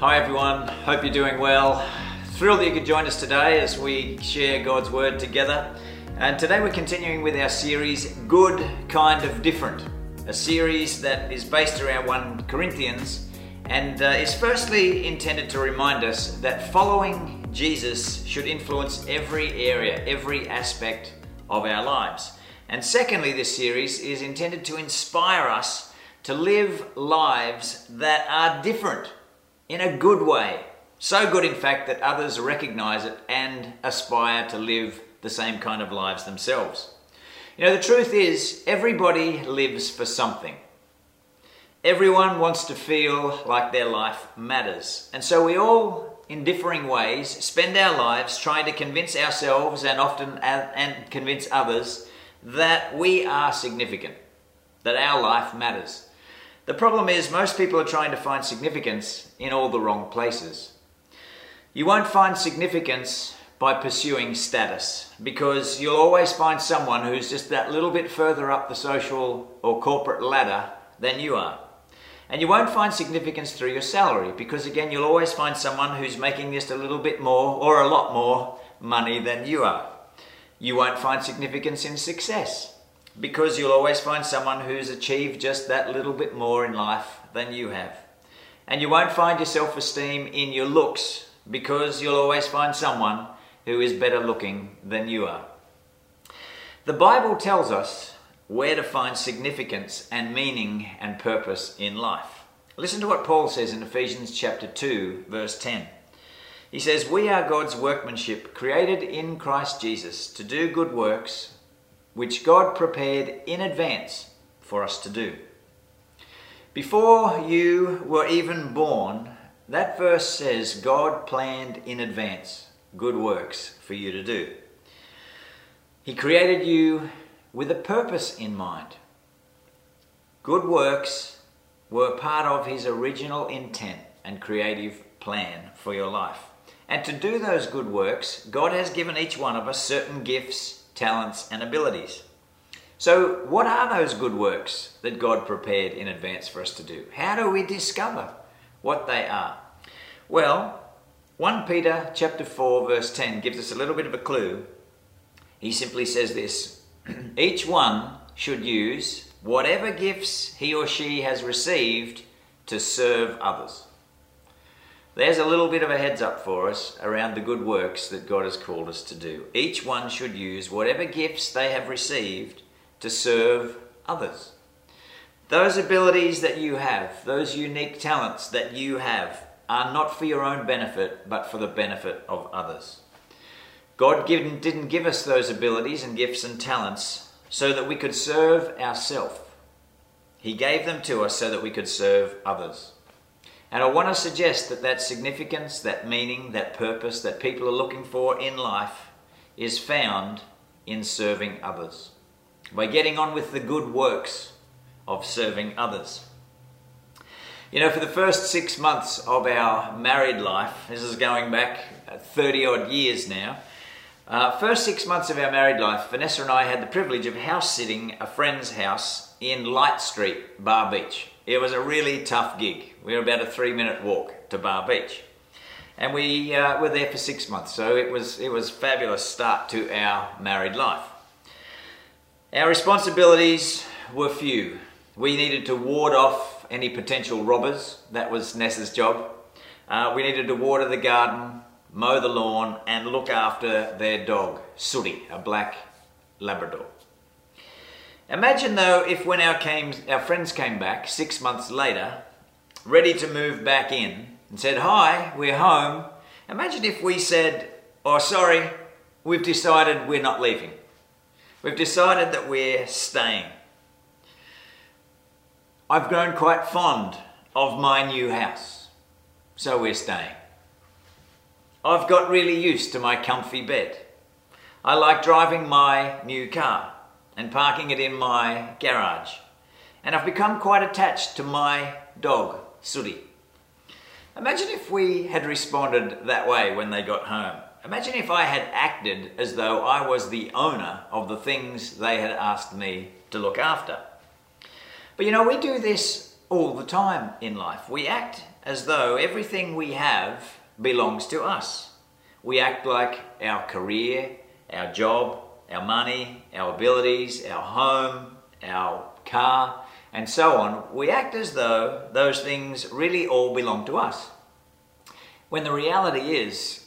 Hi everyone, hope you're doing well. Thrilled that you could join us today as we share God's Word together. And today we're continuing with our series, Good Kind of Different, a series that is based around 1 Corinthians and uh, is firstly intended to remind us that following Jesus should influence every area, every aspect of our lives. And secondly, this series is intended to inspire us to live lives that are different in a good way. So good, in fact, that others recognize it and aspire to live the same kind of lives themselves. You know, the truth is, everybody lives for something. Everyone wants to feel like their life matters. And so we all, in differing ways, spend our lives trying to convince ourselves and often and convince others that we are significant, that our life matters. The problem is, most people are trying to find significance in all the wrong places. You won't find significance by pursuing status because you'll always find someone who's just that little bit further up the social or corporate ladder than you are. And you won't find significance through your salary because, again, you'll always find someone who's making just a little bit more or a lot more money than you are. You won't find significance in success because you'll always find someone who's achieved just that little bit more in life than you have. And you won't find your self esteem in your looks because you'll always find someone who is better looking than you are. The Bible tells us where to find significance and meaning and purpose in life. Listen to what Paul says in Ephesians chapter 2 verse 10. He says, "We are God's workmanship, created in Christ Jesus to do good works which God prepared in advance for us to do. Before you were even born, that verse says God planned in advance good works for you to do. He created you with a purpose in mind. Good works were part of His original intent and creative plan for your life. And to do those good works, God has given each one of us certain gifts talents, and abilities. So, what are those good works that God prepared in advance for us to do? How do we discover what they are? Well, 1 Peter chapter 4 verse 10 gives us a little bit of a clue. He simply says this, each one should use whatever gifts he or she has received to serve others. There's a little bit of a heads up for us around the good works that God has called us to do. Each one should use whatever gifts they have received to serve others. Those abilities that you have, those unique talents that you have, are not for your own benefit, but for the benefit of others. God didn't give us those abilities and gifts and talents so that we could serve ourselves. He gave them to us so that we could serve others. And I want to suggest that that significance, that meaning, that purpose that people are looking for in life is found in serving others. By getting on with the good works of serving others. You know, for the first six months of our married life, this is going back 30 odd years now, uh, first six months of our married life, Vanessa and I had the privilege of house sitting a friend's house in Light Street, Bar Beach. It was a really tough gig. We were about a three minute walk to Bar Beach. And we uh, were there for six months, so it was, it was fabulous start to our married life. Our responsibilities were few. We needed to ward off any potential robbers. That was Nessa's job. Uh, we needed to water the garden, mow the lawn, and look after their dog, Sooty, a black Labrador. Imagine though if when our, came, our friends came back six months later, ready to move back in, and said, Hi, we're home. Imagine if we said, Oh, sorry, we've decided we're not leaving. We've decided that we're staying. I've grown quite fond of my new house, so we're staying. I've got really used to my comfy bed. I like driving my new car and parking it in my garage. And I've become quite attached to my dog, Sooty. Imagine if we had responded that way when they got home. Imagine if I had acted as though I was the owner of the things they had asked me to look after. But you know, we do this all the time in life. We act as though everything we have belongs to us. We act like our career, our job, our money, our abilities, our home, our car, and so on. We act as though those things really all belong to us. When the reality is,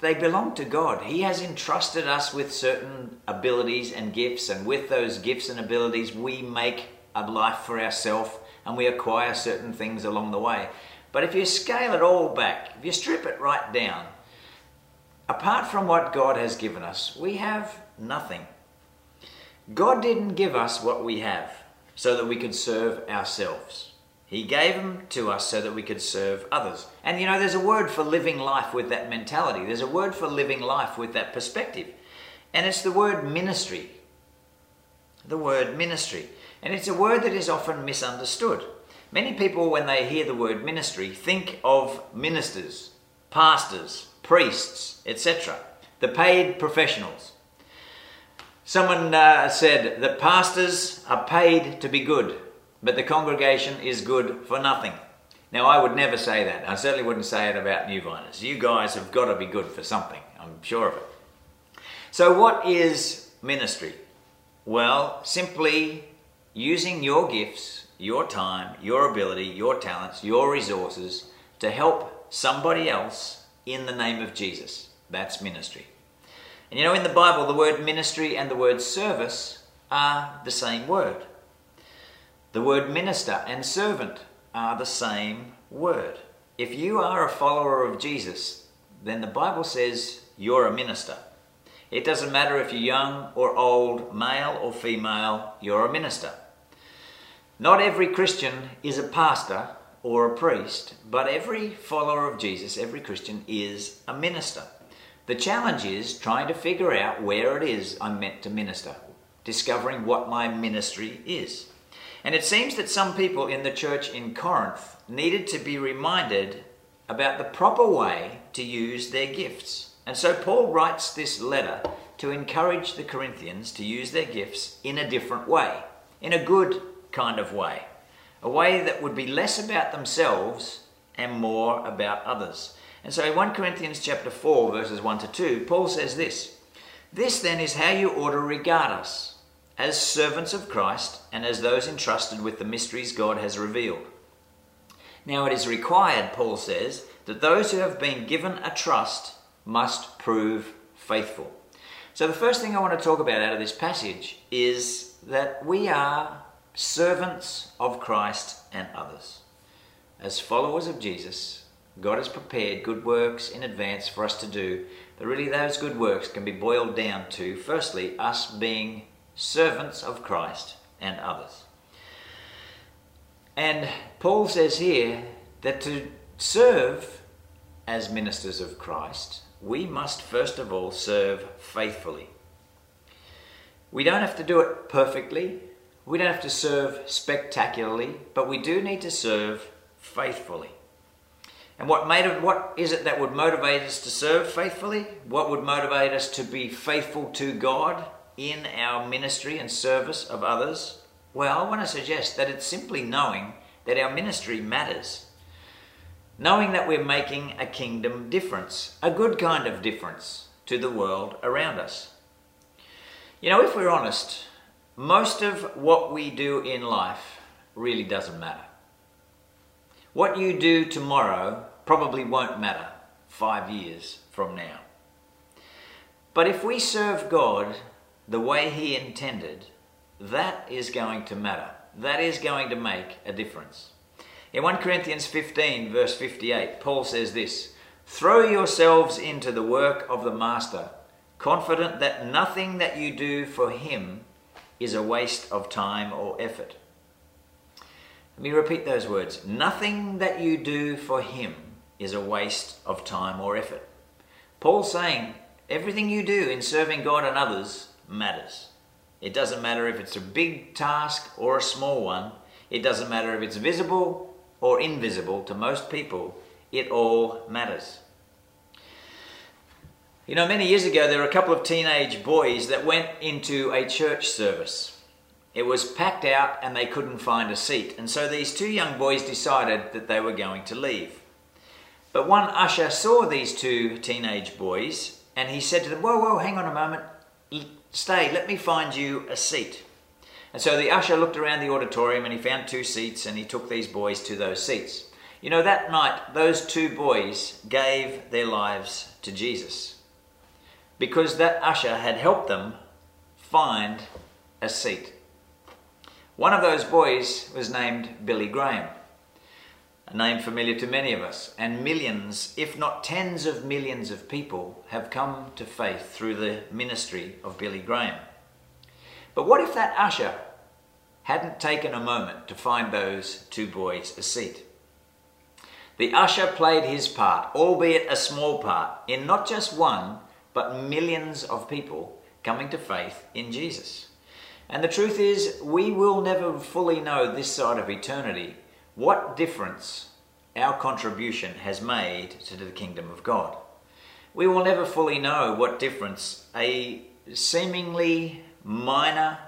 they belong to God. He has entrusted us with certain abilities and gifts, and with those gifts and abilities, we make a life for ourselves and we acquire certain things along the way. But if you scale it all back, if you strip it right down, apart from what God has given us, we have nothing. God didn't give us what we have so that we could serve ourselves. He gave them to us so that we could serve others. And you know, there's a word for living life with that mentality. There's a word for living life with that perspective. And it's the word ministry. The word ministry. And it's a word that is often misunderstood. Many people, when they hear the word ministry, think of ministers, pastors, priests, etc., the paid professionals. Someone uh, said that pastors are paid to be good, but the congregation is good for nothing. Now, I would never say that. I certainly wouldn't say it about New Viners. You guys have got to be good for something, I'm sure of it. So, what is ministry? Well, simply using your gifts, your time, your ability, your talents, your resources to help somebody else in the name of Jesus. That's ministry. And you know, in the Bible, the word ministry and the word service are the same word. The word minister and servant are the same word. If you are a follower of Jesus, then the Bible says you're a minister. It doesn't matter if you're young or old, male or female, you're a minister. Not every Christian is a pastor or a priest, but every follower of Jesus, every Christian, is a minister. The challenge is trying to figure out where it is I'm meant to minister, discovering what my ministry is. And it seems that some people in the church in Corinth needed to be reminded about the proper way to use their gifts. And so Paul writes this letter to encourage the Corinthians to use their gifts in a different way, in a good kind of way. A way that would be less about themselves and more about others. And so in 1 Corinthians chapter 4 verses 1 to 2, Paul says this, This then is how you ought to regard us, as servants of Christ and as those entrusted with the mysteries God has revealed. Now it is required, Paul says, that those who have been given a trust must prove faithful. So the first thing I want to talk about out of this passage is that we are servants of Christ and others. As followers of Jesus, God has prepared good works in advance for us to do, but really those good works can be boiled down to, firstly, us being servants of Christ and others. And Paul says here that to serve as ministers of Christ, we must first of all serve faithfully. We don't have to do it perfectly, we don't have to serve spectacularly, but we do need to serve faithfully. And what, made what is it that would motivate us to serve faithfully? What would motivate us to be faithful to God in our ministry and service of others? Well, I want to suggest that it's simply knowing that our ministry matters. Knowing that we're making a kingdom difference, a good kind of difference to the world around us. You know, if we're honest, most of what we do in life really doesn't matter. What you do tomorrow probably won't matter five years from now. But if we serve God the way He intended, that is going to matter. That is going to make a difference. In 1 Corinthians 15, verse 58, Paul says this Throw yourselves into the work of the Master, confident that nothing that you do for Him is a waste of time or effort. Let me repeat those words. Nothing that you do for Him is a waste of time or effort. Paul's saying everything you do in serving God and others matters. It doesn't matter if it's a big task or a small one. It doesn't matter if it's visible or invisible to most people. It all matters. You know, many years ago, there were a couple of teenage boys that went into a church service. It was packed out and they couldn't find a seat. And so these two young boys decided that they were going to leave. But one usher saw these two teenage boys and he said to them, Whoa, whoa, hang on a moment. Stay, let me find you a seat. And so the usher looked around the auditorium and he found two seats and he took these boys to those seats. You know, that night, those two boys gave their lives to Jesus because that usher had helped them find a seat. One of those boys was named Billy Graham, a name familiar to many of us, and millions, if not tens of millions of people have come to faith through the ministry of Billy Graham. But what if that usher hadn't taken a moment to find those two boys a seat? The usher played his part, albeit a small part, in not just one, but millions of people coming to faith in Jesus. And the truth is, we will never fully know this side of eternity what difference our contribution has made to the kingdom of God. We will never fully know what difference a seemingly minor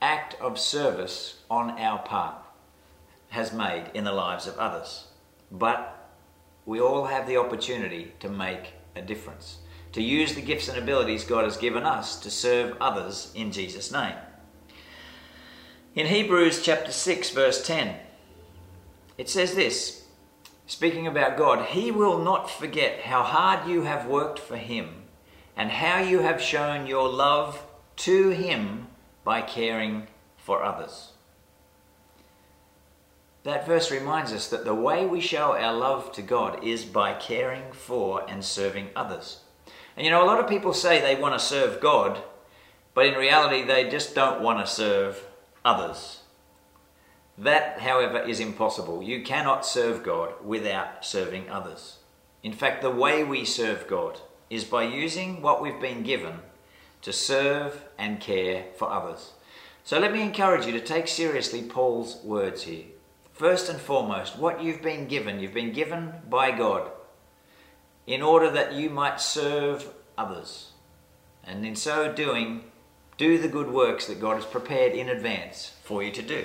act of service on our part has made in the lives of others. But we all have the opportunity to make a difference, to use the gifts and abilities God has given us to serve others in Jesus' name. In Hebrews chapter 6, verse 10, it says this speaking about God, He will not forget how hard you have worked for Him and how you have shown your love to Him by caring for others. That verse reminds us that the way we show our love to God is by caring for and serving others. And you know, a lot of people say they want to serve God, but in reality, they just don't want to serve others. That, however, is impossible. You cannot serve God without serving others. In fact, the way we serve God is by using what we've been given to serve and care for others. So let me encourage you to take seriously Paul's words here. First and foremost, what you've been given, you've been given by God in order that you might serve others. And in so doing, do the good works that God has prepared in advance for you to do.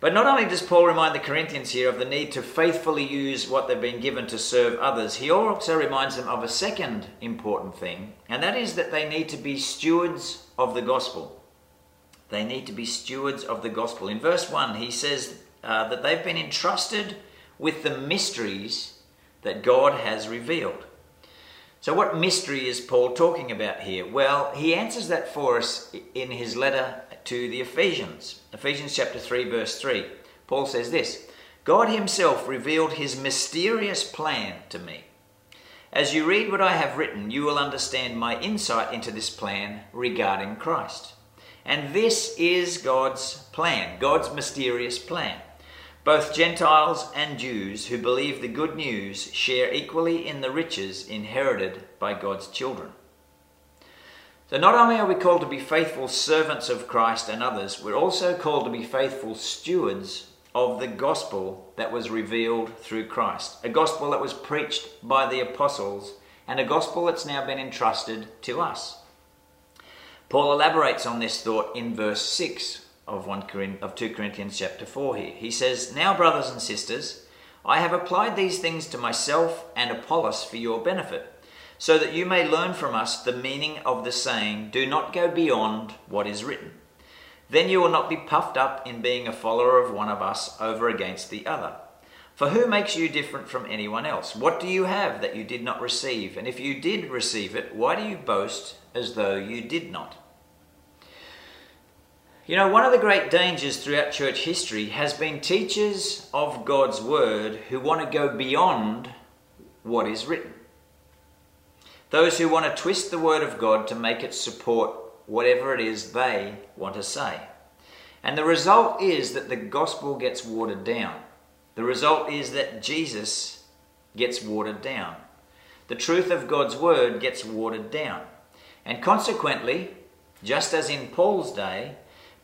But not only does Paul remind the Corinthians here of the need to faithfully use what they've been given to serve others, he also reminds them of a second important thing, and that is that they need to be stewards of the gospel. They need to be stewards of the gospel. In verse 1, he says uh, that they've been entrusted with the mysteries that God has revealed. So, what mystery is Paul talking about here? Well, he answers that for us in his letter to the Ephesians. Ephesians chapter 3, verse 3. Paul says this God himself revealed his mysterious plan to me. As you read what I have written, you will understand my insight into this plan regarding Christ. And this is God's plan, God's mysterious plan. Both Gentiles and Jews who believe the good news share equally in the riches inherited by God's children. So, not only are we called to be faithful servants of Christ and others, we're also called to be faithful stewards of the gospel that was revealed through Christ. A gospel that was preached by the apostles, and a gospel that's now been entrusted to us. Paul elaborates on this thought in verse 6 of 1 of 2 Corinthians chapter 4 here. He says, "Now brothers and sisters, I have applied these things to myself and Apollos for your benefit, so that you may learn from us the meaning of the saying, do not go beyond what is written. Then you will not be puffed up in being a follower of one of us over against the other. For who makes you different from anyone else? What do you have that you did not receive? And if you did receive it, why do you boast as though you did not?" You know, one of the great dangers throughout church history has been teachers of God's word who want to go beyond what is written. Those who want to twist the word of God to make it support whatever it is they want to say. And the result is that the gospel gets watered down. The result is that Jesus gets watered down. The truth of God's word gets watered down. And consequently, just as in Paul's day,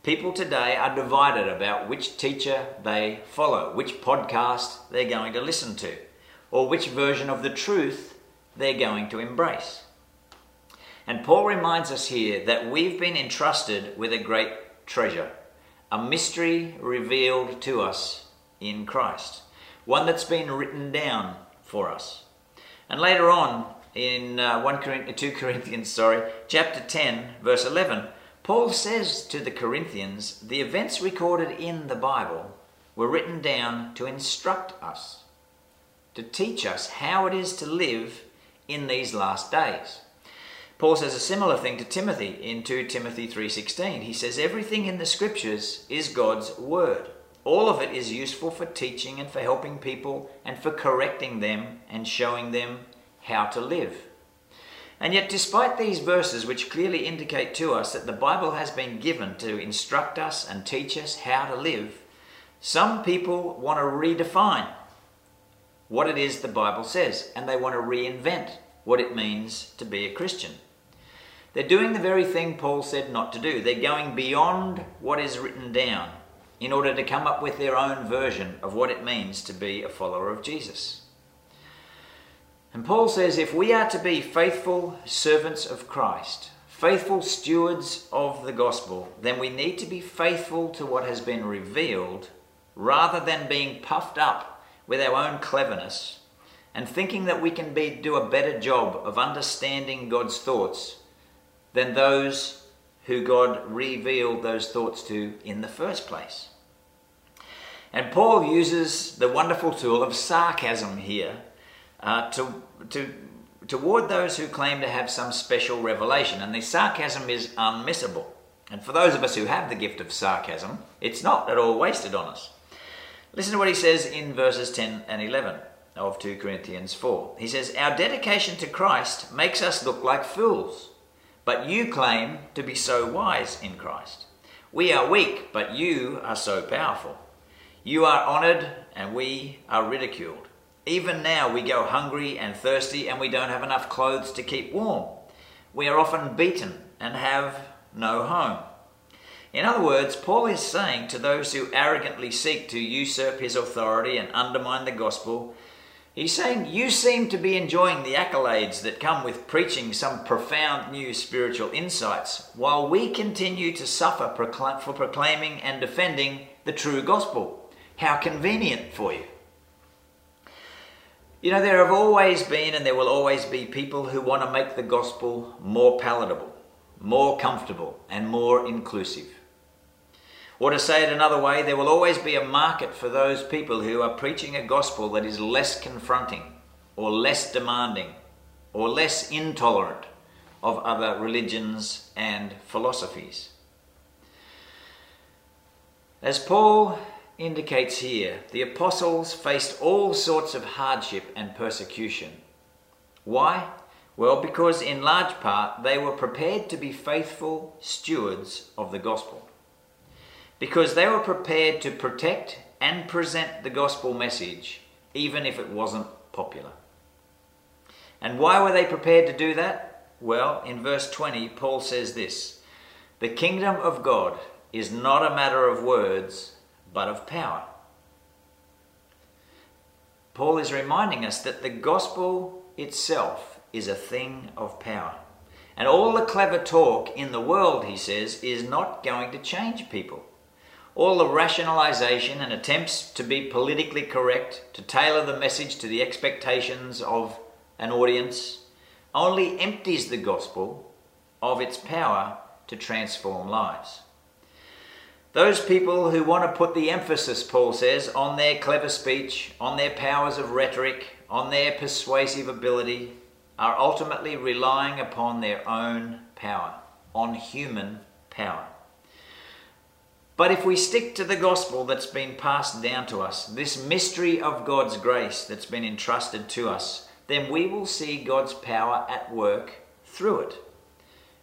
People today are divided about which teacher they follow, which podcast they're going to listen to, or which version of the truth they're going to embrace. And Paul reminds us here that we've been entrusted with a great treasure, a mystery revealed to us in Christ, one that's been written down for us. And later on in uh, 1 Corinthians, 2 Corinthians, sorry, chapter 10, verse 11, Paul says to the Corinthians, the events recorded in the Bible were written down to instruct us, to teach us how it is to live in these last days. Paul says a similar thing to Timothy in 2 Timothy 3:16. He says everything in the scriptures is God's word. All of it is useful for teaching and for helping people and for correcting them and showing them how to live. And yet, despite these verses, which clearly indicate to us that the Bible has been given to instruct us and teach us how to live, some people want to redefine what it is the Bible says, and they want to reinvent what it means to be a Christian. They're doing the very thing Paul said not to do. They're going beyond what is written down in order to come up with their own version of what it means to be a follower of Jesus. And Paul says if we are to be faithful servants of Christ, faithful stewards of the gospel, then we need to be faithful to what has been revealed rather than being puffed up with our own cleverness and thinking that we can be, do a better job of understanding God's thoughts than those who God revealed those thoughts to in the first place. And Paul uses the wonderful tool of sarcasm here uh, to, to, toward those who claim to have some special revelation. And the sarcasm is unmissable. And for those of us who have the gift of sarcasm, it's not at all wasted on us. Listen to what he says in verses 10 and 11 of 2 Corinthians 4. He says, Our dedication to Christ makes us look like fools, but you claim to be so wise in Christ. We are weak, but you are so powerful. You are honored, and we are ridiculed. Even now we go hungry and thirsty and we don't have enough clothes to keep warm. We are often beaten and have no home. In other words, Paul is saying to those who arrogantly seek to usurp his authority and undermine the gospel, he's saying, You seem to be enjoying the accolades that come with preaching some profound new spiritual insights, while we continue to suffer for proclaiming and defending the true gospel. How convenient for you. You know, there have always been and there will always be people who want to make the gospel more palatable, more comfortable, and more inclusive. Or to say it another way, there will always be a market for those people who are preaching a gospel that is less confronting, or less demanding, or less intolerant of other religions and philosophies. As Paul indicates here the apostles faced all sorts of hardship and persecution. Why? Well, because in large part they were prepared to be faithful stewards of the gospel. Because they were prepared to protect and present the gospel message, even if it wasn't popular. And why were they prepared to do that? Well, in verse 20, Paul says this The kingdom of God is not a matter of words but of power. Paul is reminding us that the gospel itself is a thing of power. And all the clever talk in the world, he says, is not going to change people. All the rationalization and attempts to be politically correct, to tailor the message to the expectations of an audience, only empties the gospel of its power to transform lives. Those people who want to put the emphasis, Paul says, on their clever speech, on their powers of rhetoric, on their persuasive ability, are ultimately relying upon their own power, on human power. But if we stick to the gospel that's been passed down to us, this mystery of God's grace that's been entrusted to us, then we will see God's power at work through it.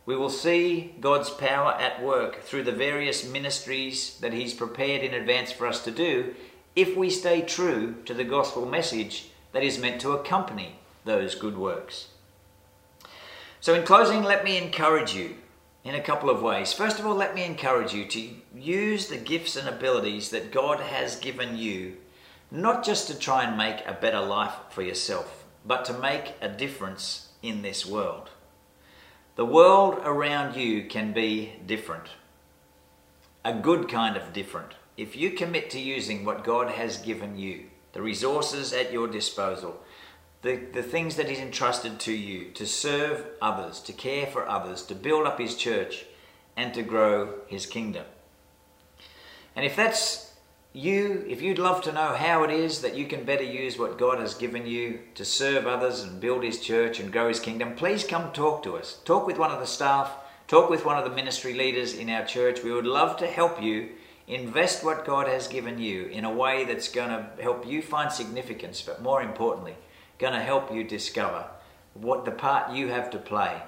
We will see God's power at work through the various ministries that He's prepared in advance for us to do if we stay true to the gospel message that is meant to accompany those good works. So, in closing, let me encourage you in a couple of ways. First of all, let me encourage you to use the gifts and abilities that God has given you, not just to try and make a better life for yourself, but to make a difference in this world. The world around you can be different. a good kind of different. If you commit to using what God has given you, the resources at your disposal, the, the things that He's entrusted to you to serve others, to care for others, to build up His church, and to grow His kingdom. And if that's you, if you'd love to know how it is that you can better use what God has given you to serve others and build His church and grow His kingdom, please come talk to us. Talk with one of the staff, talk with one of the ministry leaders in our church. We would love to help you invest what God has given you in a way that's going to help you find significance, but more importantly, going to help you discover what the part you have to play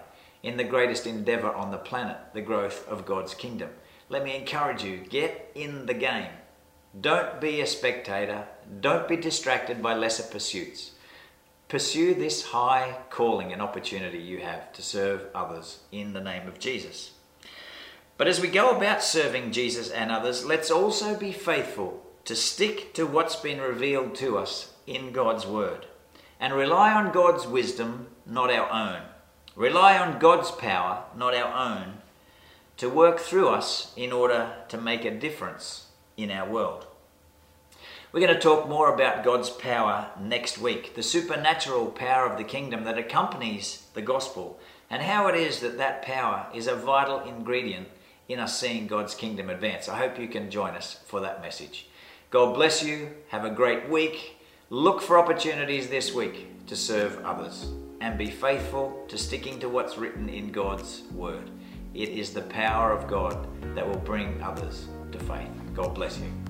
in the greatest endeavor on the planet, the growth of God's kingdom. Let me encourage you get in the game. Don't be a spectator. Don't be distracted by lesser pursuits. Pursue this high calling and opportunity you have to serve others in the name of Jesus. But as we go about serving Jesus and others, let's also be faithful to stick to what's been revealed to us in God's Word and rely on God's wisdom, not our own. Rely on God's power, not our own, to work through us in order to make a difference in our world. We're going to talk more about God's power next week, the supernatural power of the kingdom that accompanies the gospel, and how it is that that power is a vital ingredient in us seeing God's kingdom advance. I hope you can join us for that message. God bless you. Have a great week. Look for opportunities this week to serve others and be faithful to sticking to what's written in God's word. It is the power of God that will bring others to faith. God bless you.